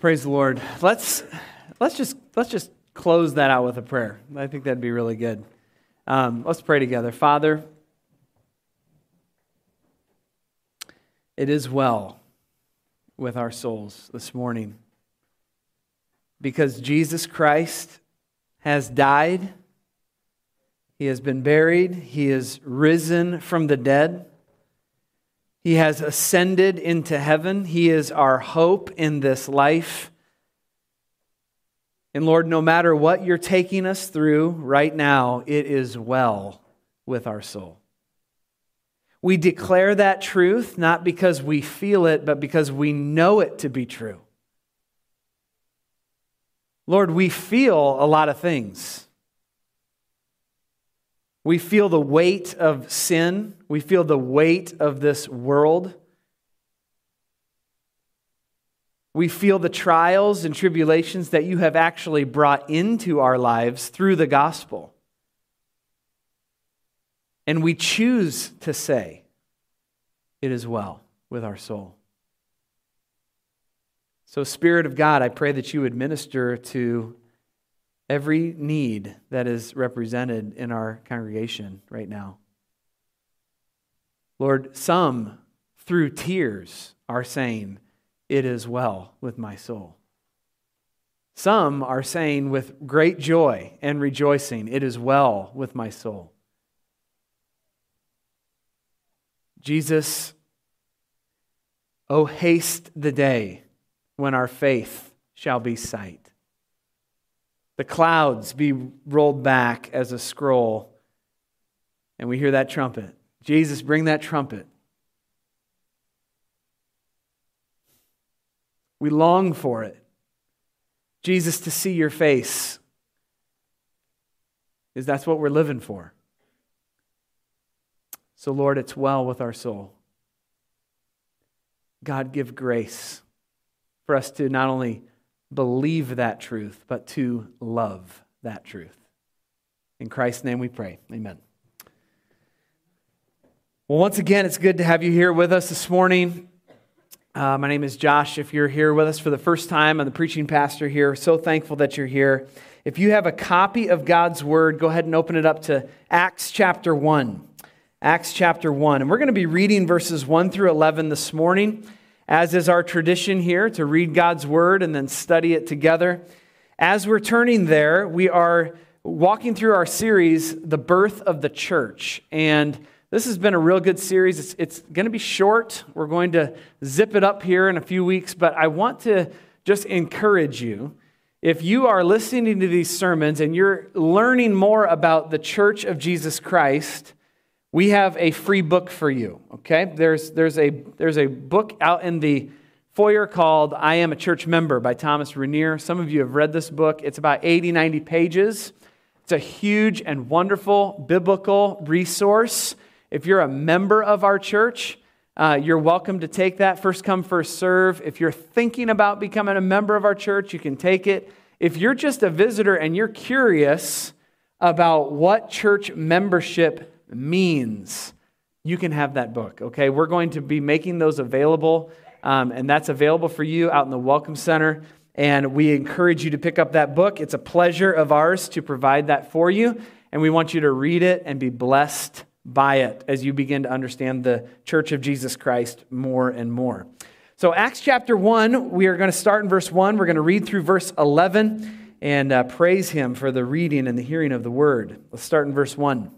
Praise the Lord. Let's let's just let's just close that out with a prayer. I think that'd be really good. Um, let's pray together. Father, it is well with our souls this morning because Jesus Christ has died. He has been buried. He is risen from the dead. He has ascended into heaven. He is our hope in this life. And Lord, no matter what you're taking us through right now, it is well with our soul. We declare that truth not because we feel it, but because we know it to be true. Lord, we feel a lot of things. We feel the weight of sin. We feel the weight of this world. We feel the trials and tribulations that you have actually brought into our lives through the gospel. And we choose to say, It is well with our soul. So, Spirit of God, I pray that you would minister to every need that is represented in our congregation right now. Lord, some through tears are saying, It is well with my soul. Some are saying with great joy and rejoicing, It is well with my soul. Jesus, oh, haste the day when our faith shall be sight. The clouds be rolled back as a scroll, and we hear that trumpet. Jesus, bring that trumpet. We long for it. Jesus, to see your face, is that's what we're living for. So, Lord, it's well with our soul. God, give grace for us to not only believe that truth, but to love that truth. In Christ's name we pray. Amen. Well, once again, it's good to have you here with us this morning. Uh, my name is Josh. If you're here with us for the first time, I'm the preaching pastor here. So thankful that you're here. If you have a copy of God's Word, go ahead and open it up to Acts chapter 1. Acts chapter 1. And we're going to be reading verses 1 through 11 this morning as is our tradition here, to read God's word and then study it together. As we're turning there, we are walking through our series, The Birth of the Church. And this has been a real good series. It's, it's going to be short. We're going to zip it up here in a few weeks, but I want to just encourage you. If you are listening to these sermons and you're learning more about the church of Jesus Christ, we have a free book for you, okay? There's, there's, a, there's a book out in the foyer called I Am a Church Member by Thomas Rainer. Some of you have read this book. It's about 80, 90 pages. It's a huge and wonderful biblical resource. If you're a member of our church, uh, you're welcome to take that. First come, first serve. If you're thinking about becoming a member of our church, you can take it. If you're just a visitor and you're curious about what church membership means, you can have that book, okay? We're going to be making those available, um, and that's available for you out in the Welcome Center. And we encourage you to pick up that book. It's a pleasure of ours to provide that for you, and we want you to read it and be blessed by it as you begin to understand the Church of Jesus Christ more and more. So, Acts chapter 1, we are going to start in verse 1. We're going to read through verse 11 and uh, praise Him for the reading and the hearing of the word. Let's start in verse 1.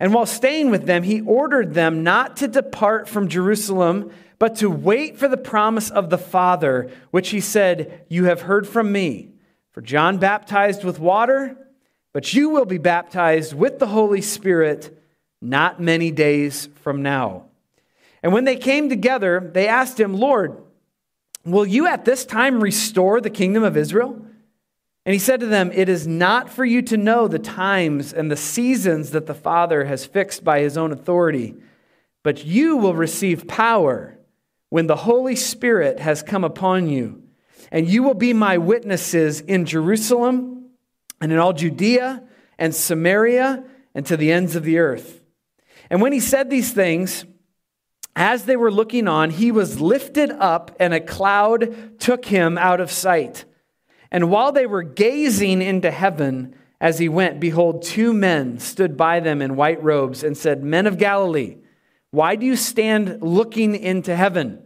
And while staying with them, he ordered them not to depart from Jerusalem, but to wait for the promise of the Father, which he said, You have heard from me. For John baptized with water, but you will be baptized with the Holy Spirit not many days from now. And when they came together, they asked him, Lord, will you at this time restore the kingdom of Israel? And he said to them, It is not for you to know the times and the seasons that the Father has fixed by his own authority, but you will receive power when the Holy Spirit has come upon you. And you will be my witnesses in Jerusalem and in all Judea and Samaria and to the ends of the earth. And when he said these things, as they were looking on, he was lifted up, and a cloud took him out of sight. And while they were gazing into heaven as he went, behold, two men stood by them in white robes and said, Men of Galilee, why do you stand looking into heaven?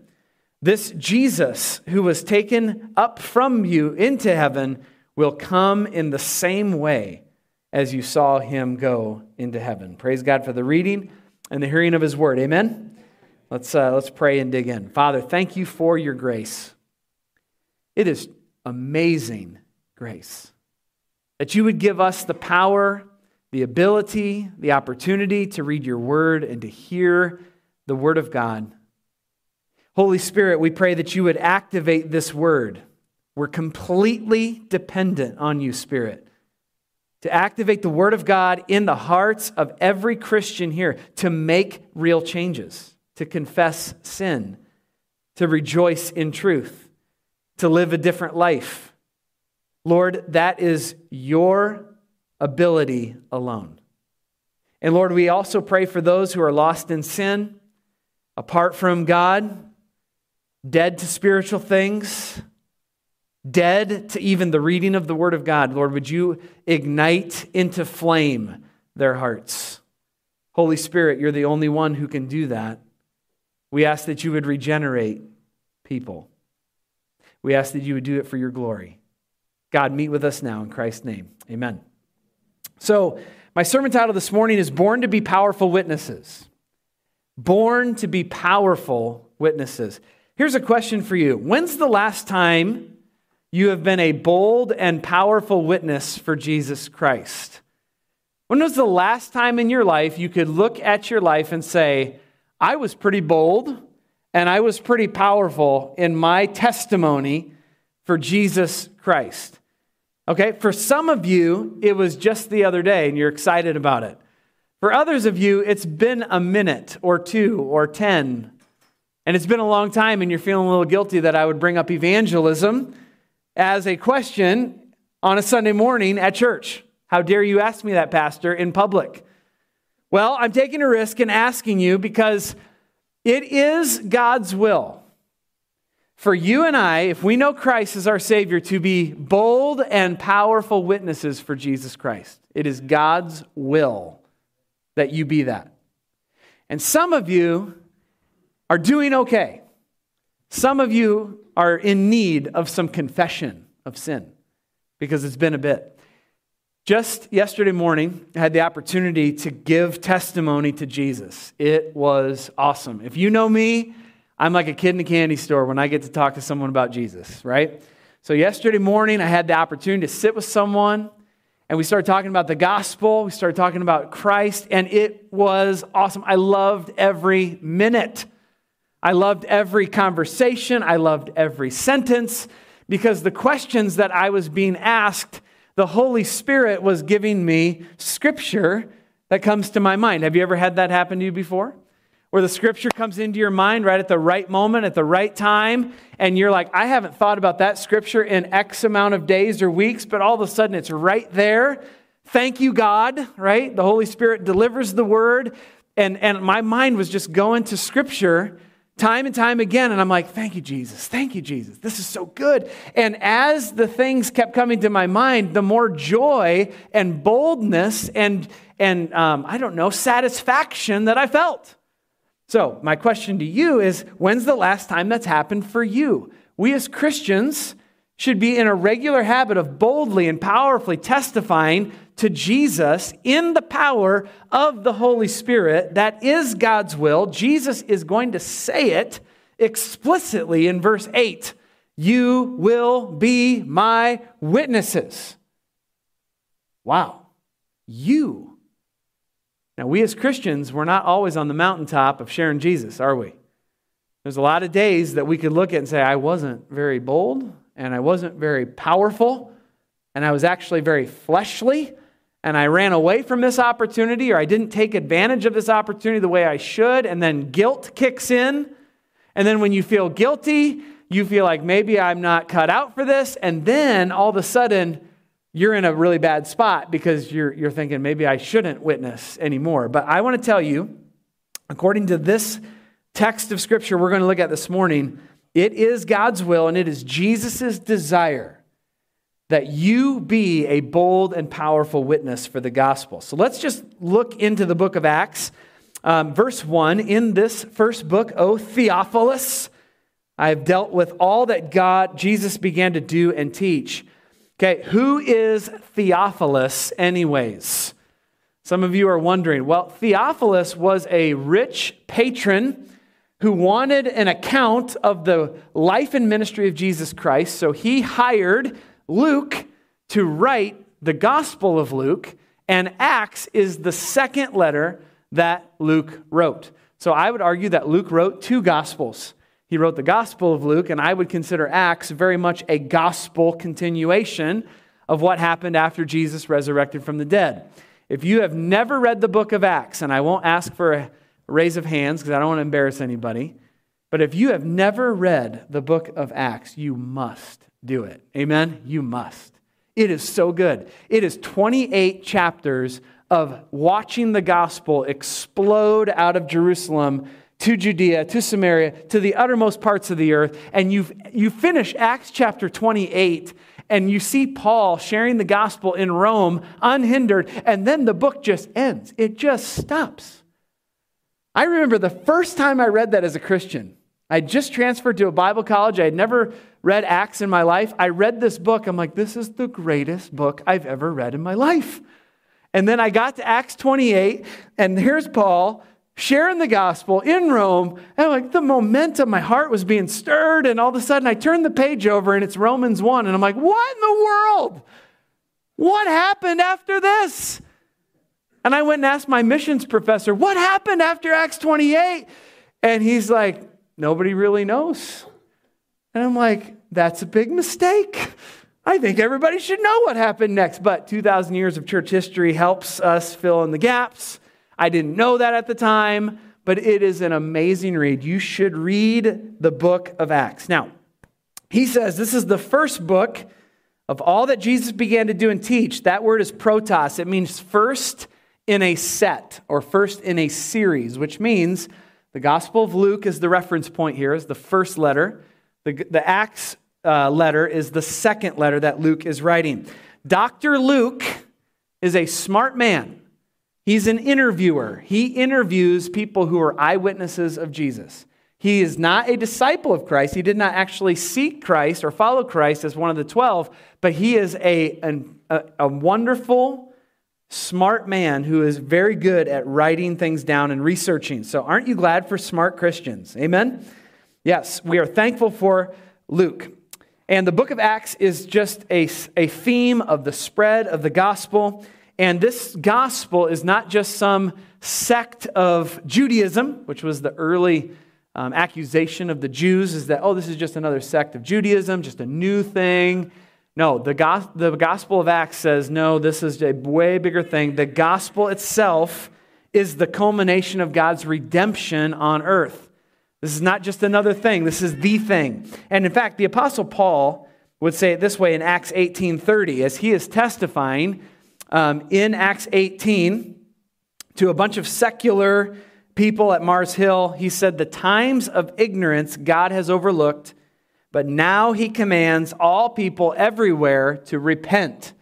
This Jesus, who was taken up from you into heaven, will come in the same way as you saw him go into heaven. Praise God for the reading and the hearing of his word. Amen. Let's, uh, let's pray and dig in. Father, thank you for your grace. It is amazing grace. That you would give us the power, the ability, the opportunity to read your word and to hear the word of God. Holy Spirit, we pray that you would activate this word. We're completely dependent on you, Spirit, to activate the word of God in the hearts of every Christian here to make real changes, to confess sin, to rejoice in truth to live a different life. Lord, that is your ability alone. And Lord, we also pray for those who are lost in sin, apart from God, dead to spiritual things, dead to even the reading of the Word of God. Lord, would you ignite into flame their hearts? Holy Spirit, you're the only one who can do that. We ask that you would regenerate people. We ask that you would do it for your glory. God, meet with us now in Christ's name. Amen. So, my sermon title this morning is Born to be Powerful Witnesses. Born to be Powerful Witnesses. Here's a question for you When's the last time you have been a bold and powerful witness for Jesus Christ? When was the last time in your life you could look at your life and say, I was pretty bold and I was pretty powerful in my testimony for Jesus Christ. Okay, for some of you, it was just the other day and you're excited about it. For others of you, it's been a minute or two or 10, and it's been a long time and you're feeling a little guilty that I would bring up evangelism as a question on a Sunday morning at church. How dare you ask me that, Pastor, in public? Well, I'm taking a risk and asking you because it is God's will for you and I, if we know Christ as our Savior, to be bold and powerful witnesses for Jesus Christ. It is God's will that you be that. And some of you are doing okay. Some of you are in need of some confession of sin because it's been a bit. Just yesterday morning, I had the opportunity to give testimony to Jesus. It was awesome. If you know me, I'm like a kid in a candy store when I get to talk to someone about Jesus, right? So, yesterday morning, I had the opportunity to sit with someone and we started talking about the gospel. We started talking about Christ, and it was awesome. I loved every minute. I loved every conversation. I loved every sentence because the questions that I was being asked the Holy Spirit was giving me scripture that comes to my mind. Have you ever had that happen to you before? Where the scripture comes into your mind right at the right moment, at the right time, and you're like, I haven't thought about that scripture in X amount of days or weeks, but all of a sudden it's right there. Thank you, God, right? The Holy Spirit delivers the word, and, and my mind was just going to scripture time and time again. And I'm like, thank you, Jesus. Thank you, Jesus. This is so good. And as the things kept coming to my mind, the more joy and boldness and, and um, I don't know, satisfaction that I felt. So, my question to you is when's the last time that's happened for you? We as Christians should be in a regular habit of boldly and powerfully testifying to Jesus in the power of the Holy Spirit. That is God's will. Jesus is going to say it explicitly in verse 8 You will be my witnesses. Wow. You. Now, we as Christians, we're not always on the mountaintop of sharing Jesus, are we? There's a lot of days that we could look at and say, I wasn't very bold and I wasn't very powerful. and I was actually very fleshly, and I ran away from this opportunity, or I didn't take advantage of this opportunity the way I should, and then guilt kicks in. And then when you feel guilty, you feel like maybe I'm not cut out for this, and then all of a sudden, you're in a really bad spot because you're, you're thinking, maybe I shouldn't witness anymore. But I want to tell you, according to this text of Scripture we're going to look at this morning, it is God's will and it is Jesus' desire that you be a bold and powerful witness for the gospel. So let's just look into the book of Acts. Um, verse 1 In this first book, O Theophilus, I have dealt with all that God, Jesus began to do and teach Okay, who is Theophilus, anyways? Some of you are wondering. Well, Theophilus was a rich patron who wanted an account of the life and ministry of Jesus Christ. So he hired Luke to write the Gospel of Luke, and Acts is the second letter that Luke wrote. So I would argue that Luke wrote two Gospels. He wrote the Gospel of Luke, and I would consider Acts very much a gospel continuation of what happened after Jesus resurrected from the dead. If you have never read the book of Acts, and I won't ask for a raise of hands because I don't want to embarrass anybody, but if you have never read the book of Acts, you must do it. Amen? You must. It is so good. It is 28 chapters of watching the gospel explode out of Jerusalem to Judea, to Samaria, to the uttermost parts of the earth. And you you finish Acts chapter 28 and you see Paul sharing the gospel in Rome unhindered. And then the book just ends, it just stops. I remember the first time I read that as a Christian. I just transferred to a Bible college. I had never read Acts in my life. I read this book. I'm like, this is the greatest book I've ever read in my life. And then I got to Acts 28, and here's Paul sharing the gospel in Rome. And I'm like the momentum, my heart was being stirred. And all of a sudden I turned the page over and it's Romans 1. And I'm like, what in the world? What happened after this? And I went and asked my missions professor, what happened after Acts 28? And he's like, nobody really knows. And I'm like, that's a big mistake. I think everybody should know what happened next. But 2,000 years of church history helps us fill in the gaps. I didn't know that at the time, but it is an amazing read. You should read the book of Acts. Now, he says this is the first book of all that Jesus began to do and teach. That word is protos. It means first in a set or first in a series, which means the Gospel of Luke is the reference point here, is the first letter. The, the Acts uh, letter is the second letter that Luke is writing. Dr. Luke is a smart man. He's an interviewer. He interviews people who are eyewitnesses of Jesus. He is not a disciple of Christ. He did not actually seek Christ or follow Christ as one of the 12, but he is a, a, a wonderful, smart man who is very good at writing things down and researching. So, aren't you glad for smart Christians? Amen? Yes, we are thankful for Luke. And the book of Acts is just a, a theme of the spread of the gospel. And this gospel is not just some sect of Judaism, which was the early um, accusation of the Jews, is that, oh, this is just another sect of Judaism, just a new thing. No, the, go- the Gospel of Acts says, no, this is a way bigger thing. The gospel itself is the culmination of God's redemption on earth. This is not just another thing, this is the thing. And in fact, the Apostle Paul would say it this way in Acts 18:30 as he is testifying um, in Acts 18 to a bunch of secular people at Mars Hill. He said, The times of ignorance God has overlooked, but now he commands all people everywhere to repent.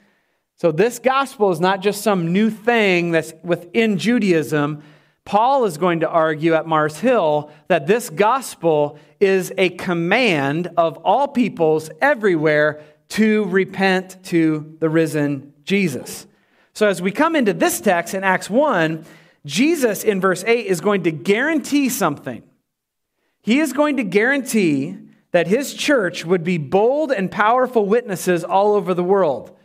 So, this gospel is not just some new thing that's within Judaism. Paul is going to argue at Mars Hill that this gospel is a command of all peoples everywhere to repent to the risen Jesus. So, as we come into this text in Acts 1, Jesus in verse 8 is going to guarantee something. He is going to guarantee that his church would be bold and powerful witnesses all over the world.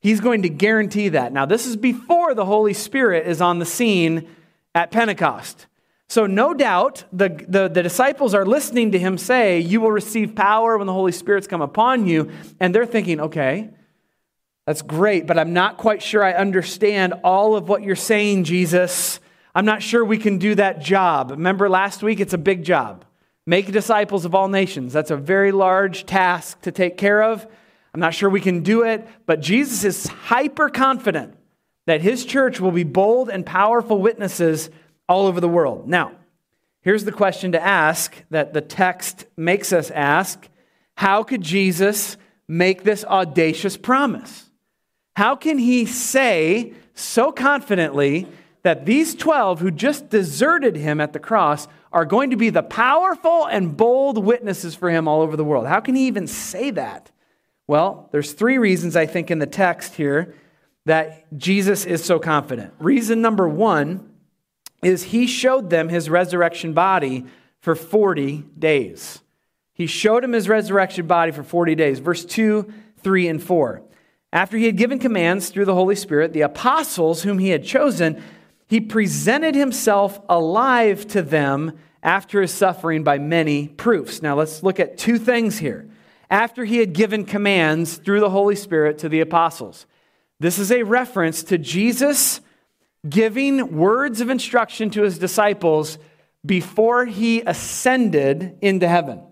He's going to guarantee that. Now, this is before the Holy Spirit is on the scene at Pentecost. So, no doubt, the, the, the, disciples are listening to him say, You will receive power when the Holy Spirit's come upon you. And they're thinking, Okay, That's great, but I'm not quite sure I understand all of what you're saying, Jesus. I'm not sure we can do that job. Remember last week? It's a big job. Make disciples of all nations. That's a very large task to take care of. I'm not sure we can do it, but Jesus is hyper confident that his church will be bold and powerful witnesses all over the world. Now, here's the question to ask that the text makes us ask How could Jesus make this audacious promise? How can he say so confidently that these 12 who just deserted him at the cross are going to be the powerful and bold witnesses for him all over the world? How can he even say that? Well, there's three reasons I think in the text here that Jesus is so confident. Reason number 1 is he showed them his resurrection body for 40 days. He showed him his resurrection body for 40 days. Verse 2, 3, and 4. After he had given commands through the Holy Spirit, the apostles whom he had chosen, he presented himself alive to them after his suffering by many proofs. Now let's look at two things here. After he had given commands through the Holy Spirit to the apostles, this is a reference to Jesus giving words of instruction to his disciples before he ascended into heaven.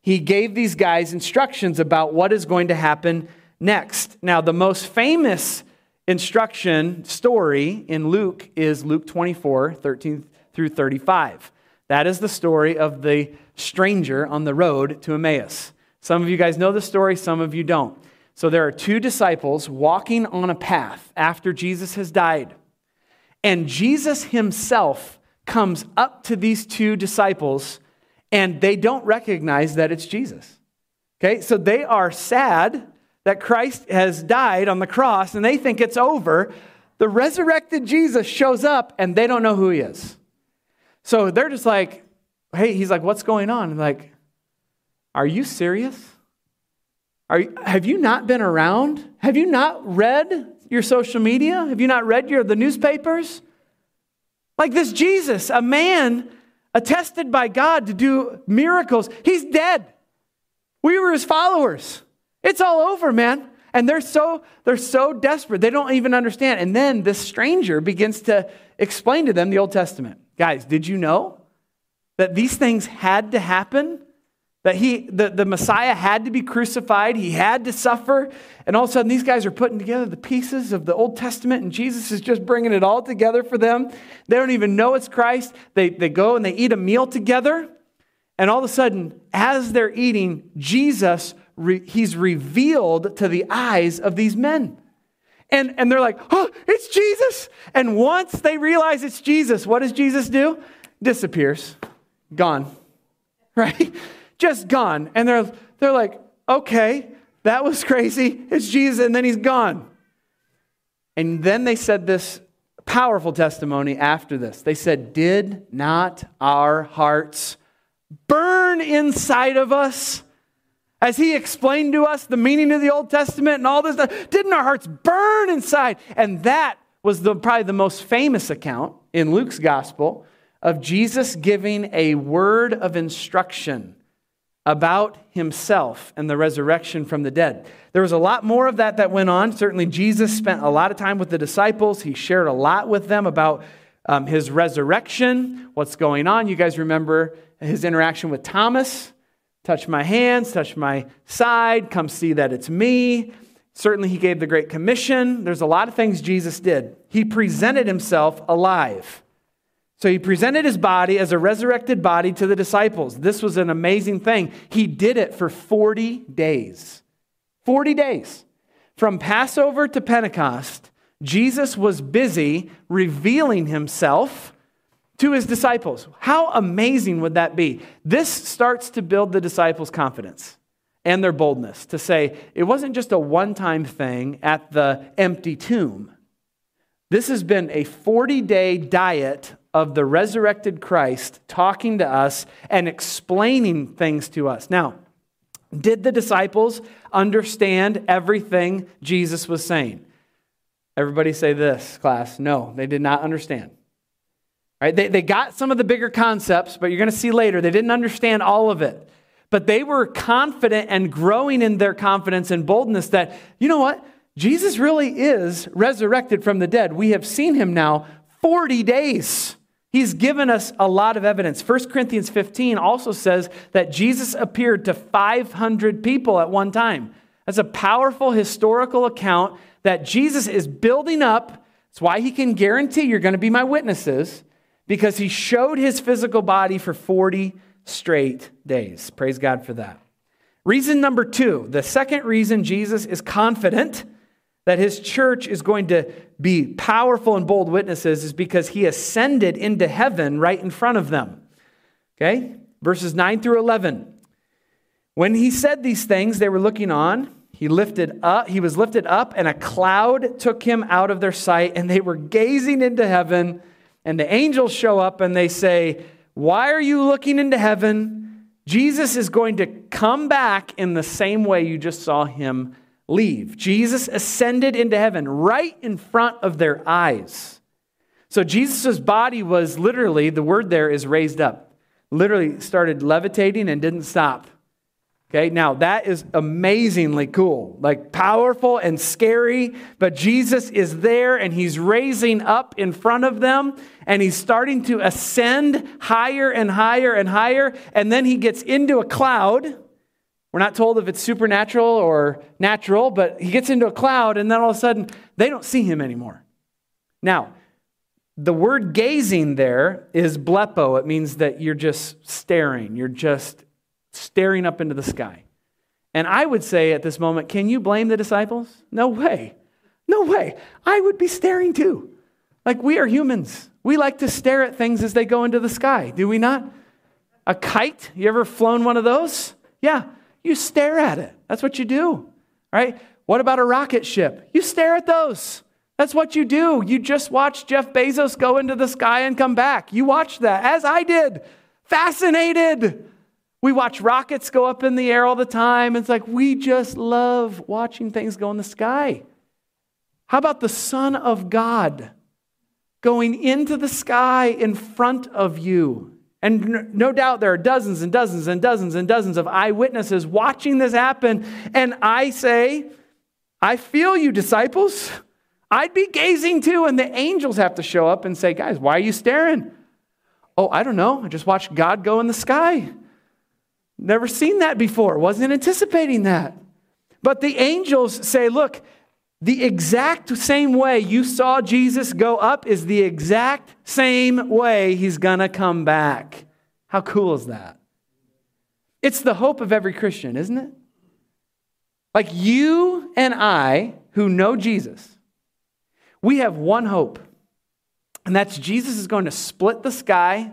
He gave these guys instructions about what is going to happen next. Now, the most famous instruction story in Luke is Luke 24, 13 through 35. That is the story of the stranger on the road to Emmaus. Some of you guys know the story, some of you don't. So there are two disciples walking on a path after Jesus has died. And Jesus himself comes up to these two disciples and they don't recognize that it's Jesus. Okay, so they are sad that Christ has died on the cross and they think it's over, the resurrected Jesus shows up and they don't know who he is. So they're just like, hey, he's like, what's going on? Like, are you serious? Are have you not been around? Have you not read your social media? Have you not read your, the newspapers? Like this Jesus, a man attested by God to do miracles, he's dead. We were his followers. It's all over, man. And they're so they're so desperate. They don't even understand. And then this stranger begins to explain to them the Old Testament. Guys, did you know that these things had to happen? That he the, the Messiah had to be crucified, he had to suffer, and all of a sudden these guys are putting together the pieces of the Old Testament, and Jesus is just bringing it all together for them. They don't even know it's Christ. They, they go and they eat a meal together, and all of a sudden, as they're eating, Jesus re, he's revealed to the eyes of these men. And, and they're like, oh, it's Jesus. And once they realize it's Jesus, what does Jesus do? Disappears. Gone. Right? Just gone. And they're, they're like, okay, that was crazy. It's Jesus. And then he's gone. And then they said this powerful testimony after this. They said, Did not our hearts burn inside of us as he explained to us the meaning of the Old Testament and all this didn't our hearts burn inside? And that was the, probably the most famous account in Luke's gospel of Jesus giving a word of instruction about himself and the resurrection from the dead. There was a lot more of that that went on. Certainly, Jesus spent a lot of time with the disciples. He shared a lot with them about um, his resurrection, what's going on. You guys remember his interaction with Thomas Touch my hands, touch my side, come see that it's me. Certainly, he gave the Great Commission. There's a lot of things Jesus did. He presented himself alive. So he presented his body as a resurrected body to the disciples. This was an amazing thing. He did it for 40 days. 40 days. From Passover to Pentecost, Jesus was busy revealing himself to his disciples. How amazing would that be? This starts to build the disciples' confidence and their boldness to say it wasn't just a one time thing at the empty tomb. This has been a 40 day diet of the resurrected Christ talking to us and explaining things to us. Now, did the disciples understand everything Jesus was saying? Everybody say this, class. No, they did not understand. Right? They, they got some of the bigger concepts, but you're going to see later, they didn't understand all of it. But they were confident and growing in their confidence and boldness that, you know what? Jesus really is resurrected from the dead. We have seen him now 40 days. He's given us a lot of evidence. 1 Corinthians 15 also says that Jesus appeared to 500 people at one time. That's a powerful historical account that Jesus is building up. That's why he can guarantee you're going to be my witnesses, because he showed his physical body for 40 straight days. Praise God for that. Reason number two the second reason Jesus is confident that his church is going to be powerful and bold witnesses is because he ascended into heaven right in front of them. Okay? Verses 9 through 11. When he said these things, they were looking on. He lifted up, he was lifted up, and a cloud took him out of their sight, and they were gazing into heaven. And the angels show up and they say, Why are you looking into heaven? Jesus is going to come back in the same way you just saw him leave. Jesus ascended into heaven right in front of their eyes. So Jesus' body was literally, the word there is raised up, literally started levitating and didn't stop. Okay, now that is amazingly cool, like powerful and scary, but Jesus is there and he's raising up in front of them and he's starting to ascend higher and higher and higher. And then he gets into a cloud we're not told if it's supernatural or natural, but he gets into a cloud and then all of a sudden they don't see him anymore. Now, the word gazing there is blepo. It means that you're just staring, you're just staring up into the sky. And I would say at this moment, can you blame the disciples? No way. No way. I would be staring too. Like we are humans. We like to stare at things as they go into the sky, do we not? A kite, you ever flown one of those? Yeah. You stare at it. That's what you do, right? What about a rocket ship? You stare at those. That's what you do. You just watch Jeff Bezos go into the sky and come back. You watch that, as I did. Fascinated. We watch rockets go up in the air all the time. It's like we just love watching things go in the sky. How about the Son of God going into the sky in front of you? And no doubt there are dozens and dozens and dozens and dozens of eyewitnesses watching this happen. And I say, I feel you, disciples. I'd be gazing too. And the angels have to show up and say, Guys, why are you staring? Oh, I don't know. I just watched God go in the sky. Never seen that before. Wasn't anticipating that. But the angels say, Look, the exact same way you saw Jesus go up is the exact same way he's going to come back. How cool is that? It's the hope of every Christian, isn't it? Like you and I, who know Jesus, we have one hope, and that's Jesus is going to split the sky,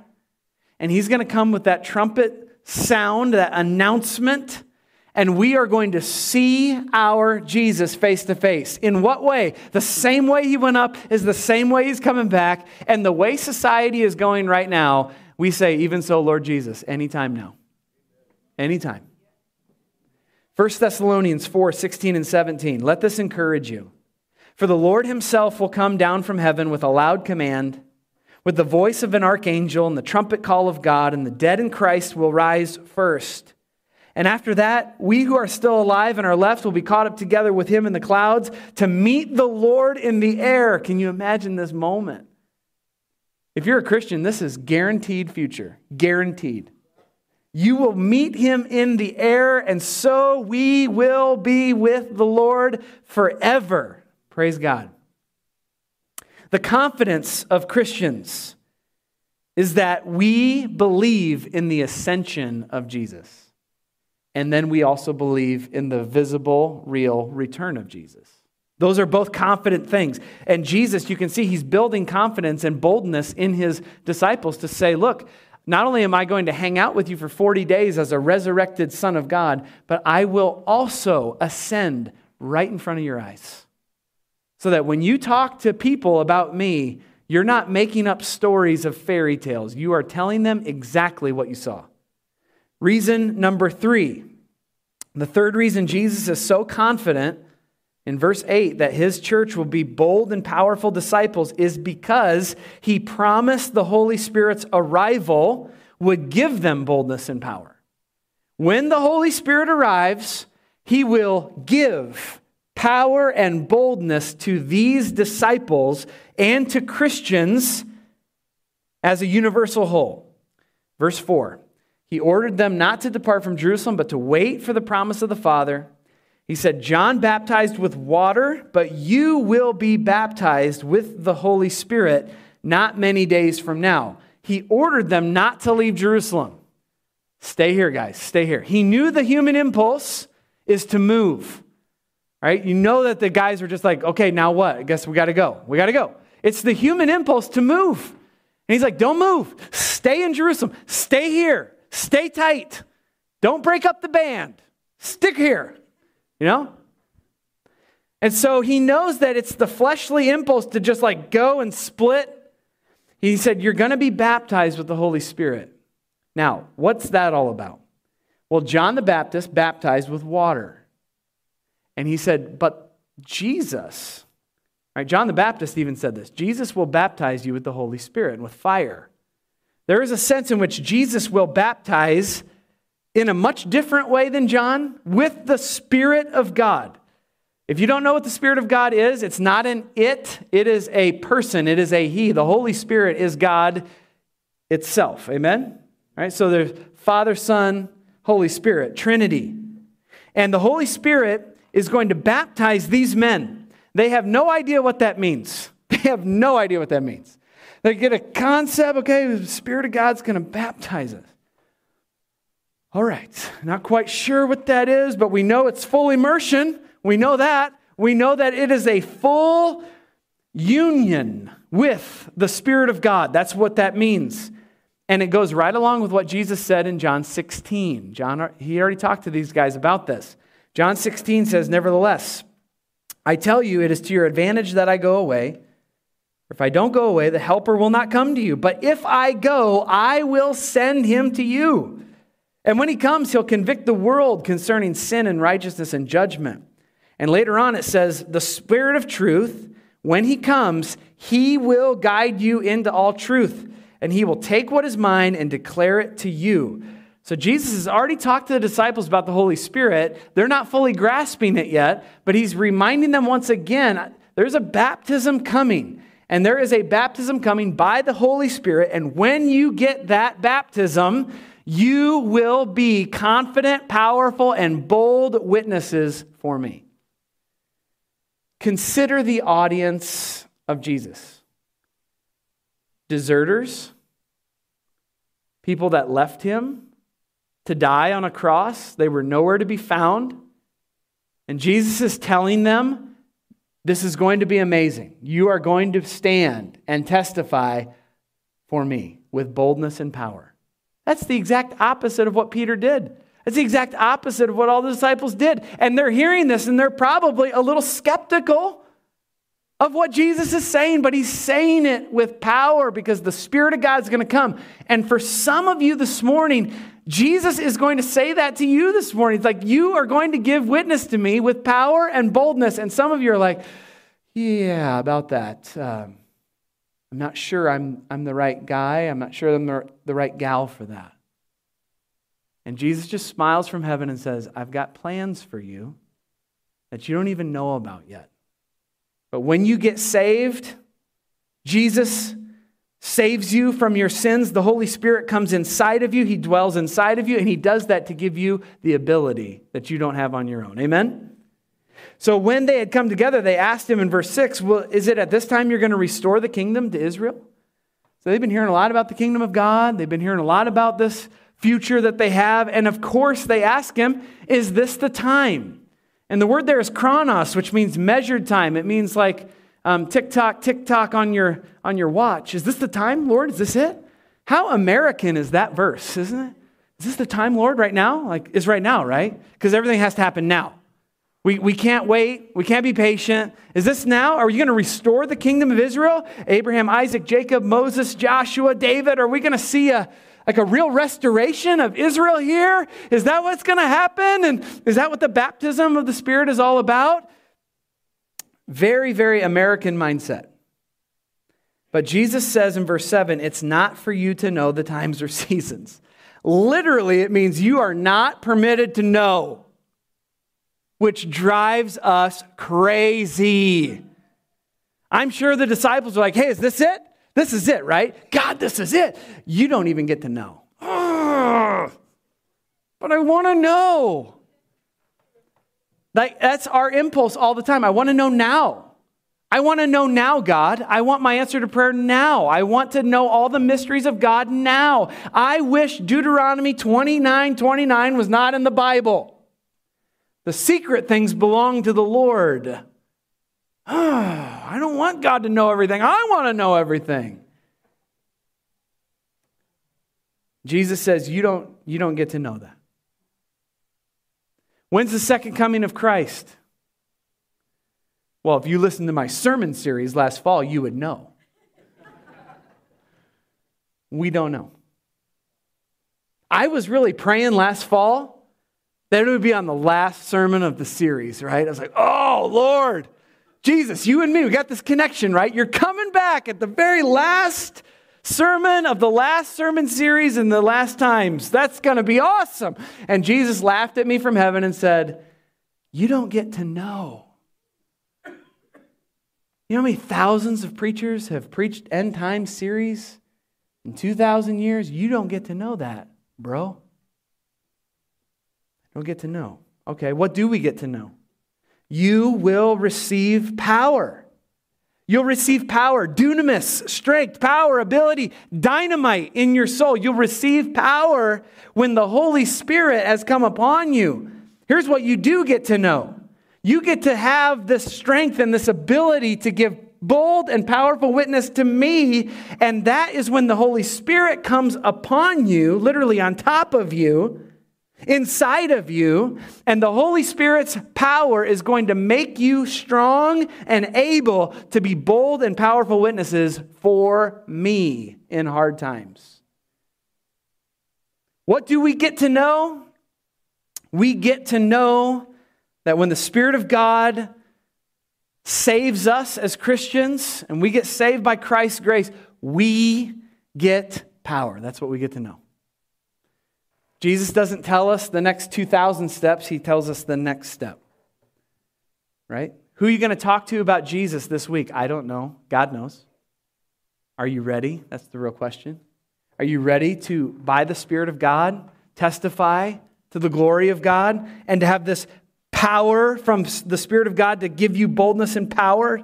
and he's going to come with that trumpet sound, that announcement and we are going to see our Jesus face to face. In what way? The same way he went up is the same way he's coming back. And the way society is going right now, we say, even so, Lord Jesus, anytime now. Anytime. 1 Thessalonians 4 16 and 17. Let this encourage you. For the Lord himself will come down from heaven with a loud command, with the voice of an archangel and the trumpet call of God, and the dead in Christ will rise first. And after that, we who are still alive and are left will be caught up together with him in the clouds to meet the Lord in the air. Can you imagine this moment? If you're a Christian, this is guaranteed future. Guaranteed. You will meet him in the air, and so we will be with the Lord forever. Praise God. The confidence of Christians is that we believe in the ascension of Jesus. And then we also believe in the visible, real return of Jesus. Those are both confident things. And Jesus, you can see he's building confidence and boldness in his disciples to say, look, not only am I going to hang out with you for 40 days as a resurrected Son of God, but I will also ascend right in front of your eyes. So that when you talk to people about me, you're not making up stories of fairy tales. You are telling them exactly what you saw. Reason number three. The third reason Jesus is so confident in verse 8 that his church will be bold and powerful disciples is because he promised the Holy Spirit's arrival would give them boldness and power. When the Holy Spirit arrives, he will give power and boldness to these disciples and to Christians as a universal whole. Verse 4 He ordered them not to depart from Jerusalem, but to wait for the promise of the Father. He said, John baptized with water, but you will be baptized with the Holy Spirit not many days from now. He ordered them not to leave Jerusalem. Stay here, guys, stay here. He knew the human impulse is to move. Right? You know that the guys were just like, okay, now what? I guess we got to go. We got to go. It's the human impulse to move. And he's like, don't move. Stay in Jerusalem. Stay here. Stay tight. Don't break up the band. Stick here. You know? And so he knows that it's the fleshly impulse to just like go and split. He said, You're going to be baptized with the Holy Spirit. Now, what's that all about? Well, John the Baptist baptized with water. And he said, But Jesus, right? John the Baptist even said this Jesus will baptize you with the Holy Spirit and with fire. There is a sense in which Jesus will baptize in a much different way than John with the Spirit of God. If you don't know what the Spirit of God is, it's not an it, it is a person, it is a He. The Holy Spirit is God itself. Amen? All right, so there's Father, Son, Holy Spirit, Trinity. And the Holy Spirit is going to baptize these men. They have no idea what that means. They have no idea what that means. They get a concept, okay, the Spirit of God's going to baptize us. All right, not quite sure what that is, but we know it's full immersion. We know that. We know that it is a full union with the Spirit of God. That's what that means. And it goes right along with what Jesus said in John 16. John, he already talked to these guys about this. John 16 says, Nevertheless, I tell you, it is to your advantage that I go away. If I don't go away, the Helper will not come to you. But if I go, I will send him to you. And when he comes, he'll convict the world concerning sin and righteousness and judgment. And later on, it says, The Spirit of truth, when he comes, he will guide you into all truth, and he will take what is mine and declare it to you. So Jesus has already talked to the disciples about the Holy Spirit. They're not fully grasping it yet, but he's reminding them once again there's a baptism coming. And there is a baptism coming by the Holy Spirit. And when you get that baptism, you will be confident, powerful, and bold witnesses for me. Consider the audience of Jesus deserters, people that left him to die on a cross. They were nowhere to be found. And Jesus is telling them, This is going to be amazing. You are going to stand and testify for me with boldness and power. That's the exact opposite of what Peter did. That's the exact opposite of what all the disciples did. And they're hearing this and they're probably a little skeptical of what Jesus is saying, but he's saying it with power because the Spirit of God is going to come. And for some of you this morning, Jesus is going to say that to you this morning. It's like, you are going to give witness to me with power and boldness. And some of you are like, yeah, about that. Um, I'm not sure I'm, I'm the right guy. I'm not sure I'm the, the right gal for that. And Jesus just smiles from heaven and says, I've got plans for you that you don't even know about yet. But when you get saved, Jesus saves you from your sins. The Holy Spirit comes inside of you, He dwells inside of you, and He does that to give you the ability that you don't have on your own. Amen? So when they had come together, they asked him in verse 6, Well, is it at this time you're going to restore the kingdom to Israel? So they've been hearing a lot about the kingdom of God. They've been hearing a lot about this future that they have. And of course, they ask him, Is this the time? And the word there is chronos, which means measured time. It means like, um, tick tock, tick tock on your, on your watch. Is this the time, Lord? Is this it? How American is that verse, isn't it? Is this the time, Lord, right now? Like, is right now, right? Because everything has to happen now. We, we can't wait. We can't be patient. Is this now? Are you going to restore the kingdom of Israel? Abraham, Isaac, Jacob, Moses, Joshua, David? Are we going to see a, like a real restoration of Israel here? Is that what's going to happen? And is that what the baptism of the Spirit is all about? Very, very American mindset. But Jesus says in verse 7 it's not for you to know the times or seasons. Literally, it means you are not permitted to know. which drives us crazy. I'm sure the disciples are like, hey, is this it? This is it, right? God, this is it. You don't even get to know. Ugh, but I want to know. Like, that's our impulse all the time. I want to know now. I want to know now, God. I want my answer to prayer now. I want to know all the mysteries of God now. I wish Deuteronomy 29 29 was not in the Bible. The secret things belong to the Lord. I don't want God to know everything. I want to know everything. Jesus says, you don't, you don't get to know that. When's the second coming of Christ? Well, if you listened to my sermon series last fall, you would know. we don't know. I was really praying last fall that it would be on the last sermon of the series, right? I was like, oh, Lord, Jesus, you and me, we got this connection, right? You're coming back at the very last sermon of the last sermon series in the last times. That's going to be awesome. And Jesus laughed at me from heaven and said, You don't get to know. You know how many thousands of preachers have preached end time series in 2,000 years? You don't get to know that, bro. Don't get to know. Okay, what do we get to know? You will receive power. You'll receive power, dunamis, strength, power, ability, dynamite in your soul. You'll receive power when the Holy Spirit has come upon you. Here's what you do get to know you get to have this strength and this ability to give bold and powerful witness to me. And that is when the Holy Spirit comes upon you, literally on top of you, inside of you. And the Holy Spirit's power is going to make you strong and able to be bold and powerful witnesses for me in hard times. What do we get to know? We get to know that when the Spirit of God saves us as Christians and we get saved by Christ's grace, we get power. That's what we get to know. Jesus doesn't tell us the next 2,000 steps, he tells us the next step. Right? Who are you going to talk to about Jesus this week? I don't know. God knows. Are you ready? That's the real question. Are you ready to, by the Spirit of God, testify to the glory of God and to have this power from the Spirit of God to give you boldness and power.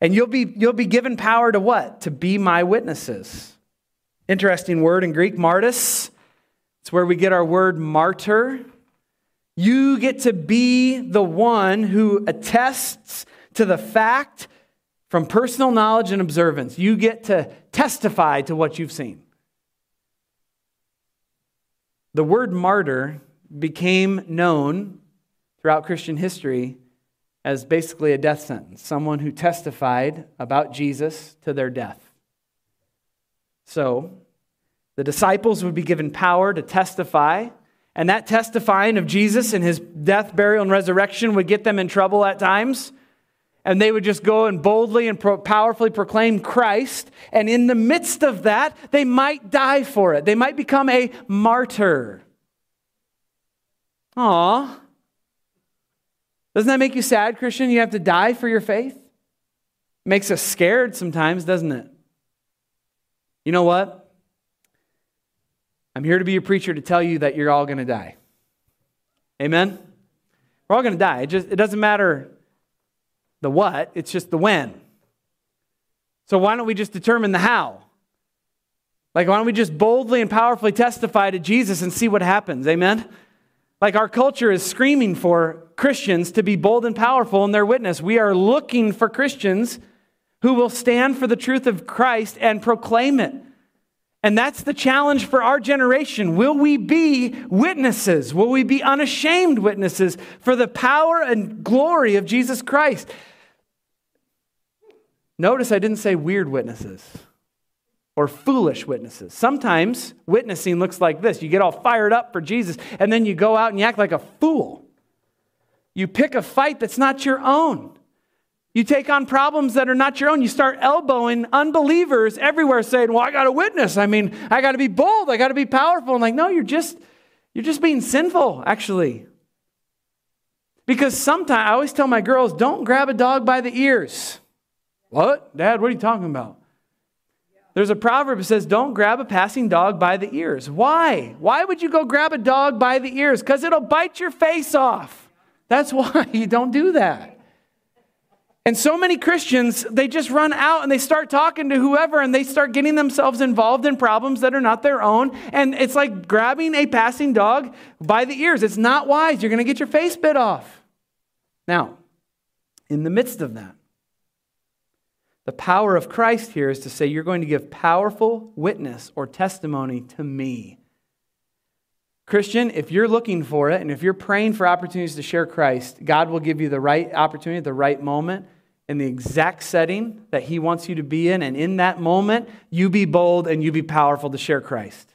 And you'll be, you'll be given power to what? To be my witnesses. Interesting word in Greek, martyrs. It's where we get our word martyr. You get to be the one who attests to the fact from personal knowledge and observance. You get to testify to what you've seen. The word martyr became known throughout Christian history as basically a death sentence someone who testified about Jesus to their death. So, the disciples would be given power to testify, and that testifying of Jesus and his death, burial, and resurrection would get them in trouble at times. And they would just go and boldly and pro- powerfully proclaim Christ. And in the midst of that, they might die for it. They might become a martyr. Aw, doesn't that make you sad, Christian? You have to die for your faith? It makes us scared sometimes, doesn't it? You know what? I'm here to be a preacher to tell you that you're all going to die. Amen? We're all going to die. It, just, it doesn't matter the what, it's just the when. So why don't we just determine the how? Like, why don't we just boldly and powerfully testify to Jesus and see what happens? Amen? Like, our culture is screaming for Christians to be bold and powerful in their witness. We are looking for Christians who will stand for the truth of Christ and proclaim it. And that's the challenge for our generation. Will we be witnesses? Will we be unashamed witnesses for the power and glory of Jesus Christ? Notice I didn't say weird witnesses or foolish witnesses. Sometimes witnessing looks like this you get all fired up for Jesus, and then you go out and you act like a fool. You pick a fight that's not your own. You take on problems that are not your own. You start elbowing unbelievers everywhere saying, "Well, I got to witness. I mean, I got to be bold. I got to be powerful." And like, "No, you're just you're just being sinful, actually." Because sometimes I always tell my girls, don't grab a dog by the ears. What? Dad, what are you talking about? There's a proverb that says, Don't grab a passing dog by the ears. Why? Why would you go grab a dog by the ears? Because it'll bite your face off. That's why you don't do that. And so many Christians, they just run out and they start talking to whoever and they start getting themselves involved in problems that are not their own. And it's like grabbing a passing dog by the ears. It's not wise. You're going to get your face bit off. Now, in the midst of that, the power of Christ here is to say, You're going to give powerful witness or testimony to me. Christian, if you're looking for it and if you're praying for opportunities to share Christ, God will give you the right opportunity at the right moment in the exact setting that He wants you to be in. And in that moment, you be bold and you be powerful to share Christ.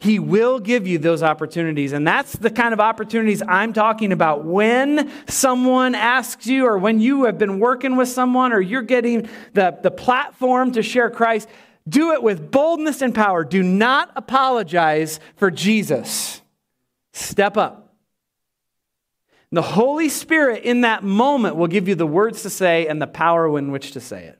He will give you those opportunities. And that's the kind of opportunities I'm talking about. When someone asks you, or when you have been working with someone, or you're getting the, the platform to share Christ, do it with boldness and power. Do not apologize for Jesus. Step up. The Holy Spirit in that moment will give you the words to say and the power in which to say it.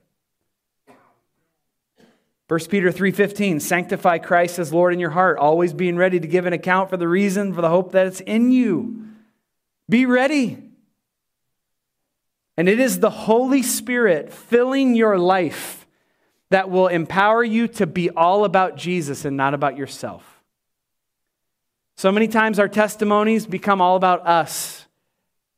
1 Peter 3:15 sanctify Christ as Lord in your heart always being ready to give an account for the reason for the hope that it's in you. Be ready. And it is the Holy Spirit filling your life that will empower you to be all about Jesus and not about yourself. So many times our testimonies become all about us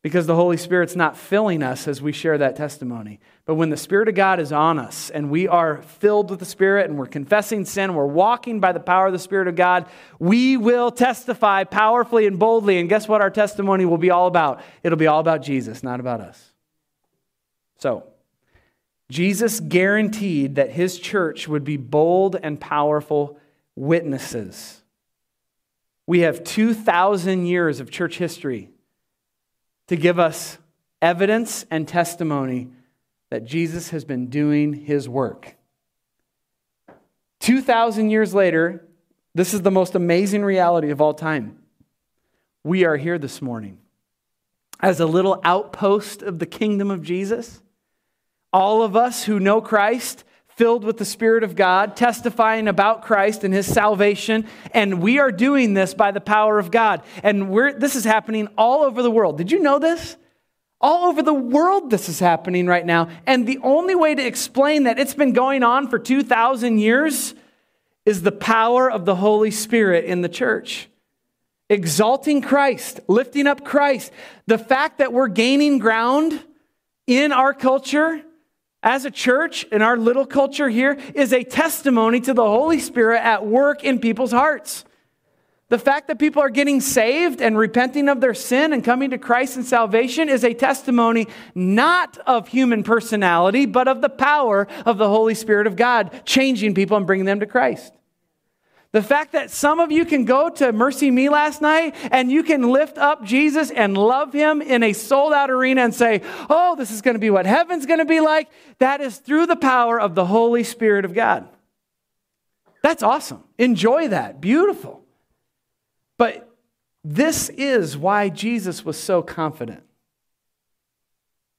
because the Holy Spirit's not filling us as we share that testimony. But when the Spirit of God is on us and we are filled with the Spirit and we're confessing sin, we're walking by the power of the Spirit of God, we will testify powerfully and boldly. And guess what our testimony will be all about? It'll be all about Jesus, not about us. So, Jesus guaranteed that his church would be bold and powerful witnesses. We have 2,000 years of church history to give us evidence and testimony that Jesus has been doing his work. 2,000 years later, this is the most amazing reality of all time. We are here this morning as a little outpost of the kingdom of Jesus. All of us who know Christ filled with the Spirit of God, testifying about Christ and His salvation. And we are doing this by the power of God. And this is happening all over the world. Did you know this? All over the world, this is happening right now. And the only way to explain that it's been going on for 2,000 years is the power of the Holy Spirit in the church. Exalting Christ, lifting up Christ. The fact that we're gaining ground in our culture as a church in our little culture here is a testimony to the Holy Spirit at work in people's hearts. The fact that people are getting saved and repenting of their sin and coming to Christ and salvation is a testimony not of human personality, but of the power of the Holy Spirit of God changing people and bringing them to Christ. The fact that some of you can go to MercyMe last night and you can lift up Jesus and love him in a sold out arena and say, oh, this is going to be what heaven's going to be like, that is through the power of the Holy Spirit of God. That's awesome. Enjoy that. Beautiful. But this is why Jesus was so confident.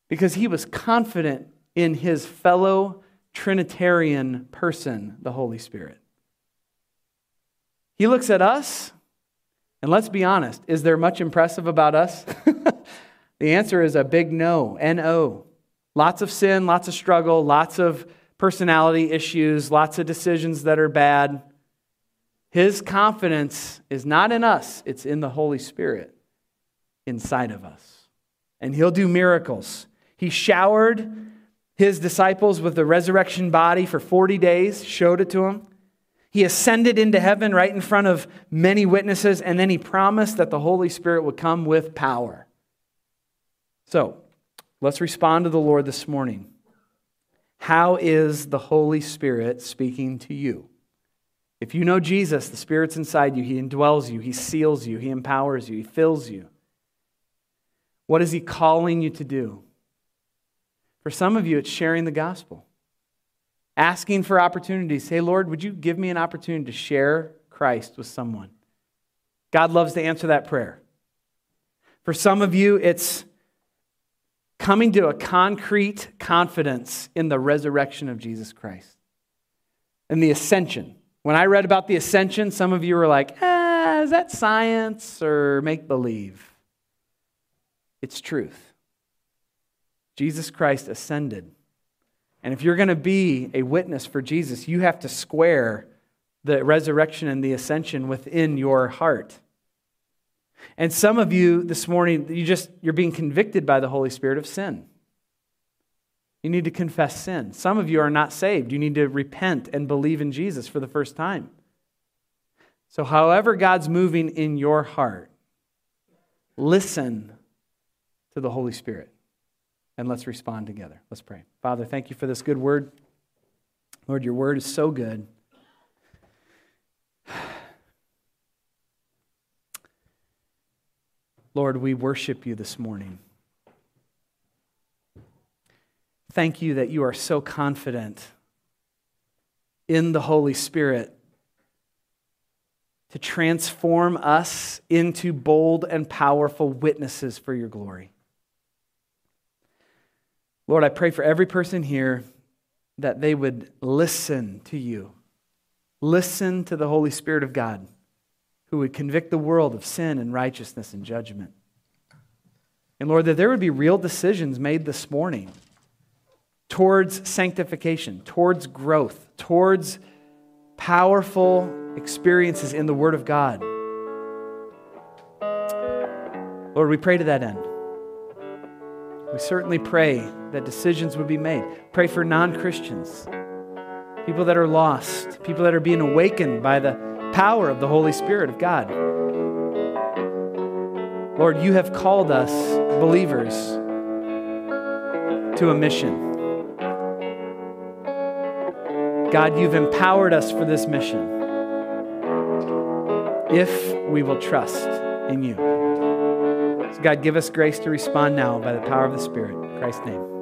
Because he was confident in his fellow Trinitarian person, the Holy Spirit. He looks at us, and let's be honest, is there much impressive about us? the answer is a big no, N O. Lots of sin, lots of struggle, lots of personality issues, lots of decisions that are bad. His confidence is not in us, it's in the Holy Spirit inside of us. And He'll do miracles. He showered his disciples with the resurrection body for 40 days, showed it to them. He ascended into heaven right in front of many witnesses, and then he promised that the Holy Spirit would come with power. So, let's respond to the Lord this morning. How is the Holy Spirit speaking to you? If you know Jesus, the Spirit's inside you, He indwells you, He seals you, He empowers you, He fills you. What is He calling you to do? For some of you, it's sharing the gospel asking for opportunities. Hey, Lord, would you give me an opportunity to share Christ with someone? God loves to answer that prayer. For some of you, it's coming to a concrete confidence in the resurrection of Jesus Christ and the ascension. When I read about the ascension, some of you were like, ah, is that science or make believe? It's truth. Jesus Christ ascended. And if you're going to be a witness for Jesus, you have to square the resurrection and the ascension within your heart. And some of you this morning, you just you're being convicted by the Holy Spirit of sin. You need to confess sin. Some of you are not saved. You need to repent and believe in Jesus for the first time. So, however God's moving in your heart, listen to the Holy Spirit and let's respond together. Let's pray. Father, thank you for this good word. Lord, your word is so good. Lord, we worship you this morning. Thank you that you are so confident in the Holy Spirit to transform us into bold and powerful witnesses for your glory. Lord, I pray for every person here that they would listen to you, listen to the Holy Spirit of God who would convict the world of sin and righteousness and judgment. And Lord, that there would be real decisions made this morning towards sanctification, towards growth, towards powerful experiences in the Word of God. Lord, we pray to that end. We certainly pray that decisions would be made. Pray for non Christians, people that are lost, people that are being awakened by the power of the Holy Spirit of God. Lord, you have called us believers to a mission. God, you've empowered us for this mission if we will trust in you. So, God, give us grace to respond now by the power of the Spirit. In Christ's name.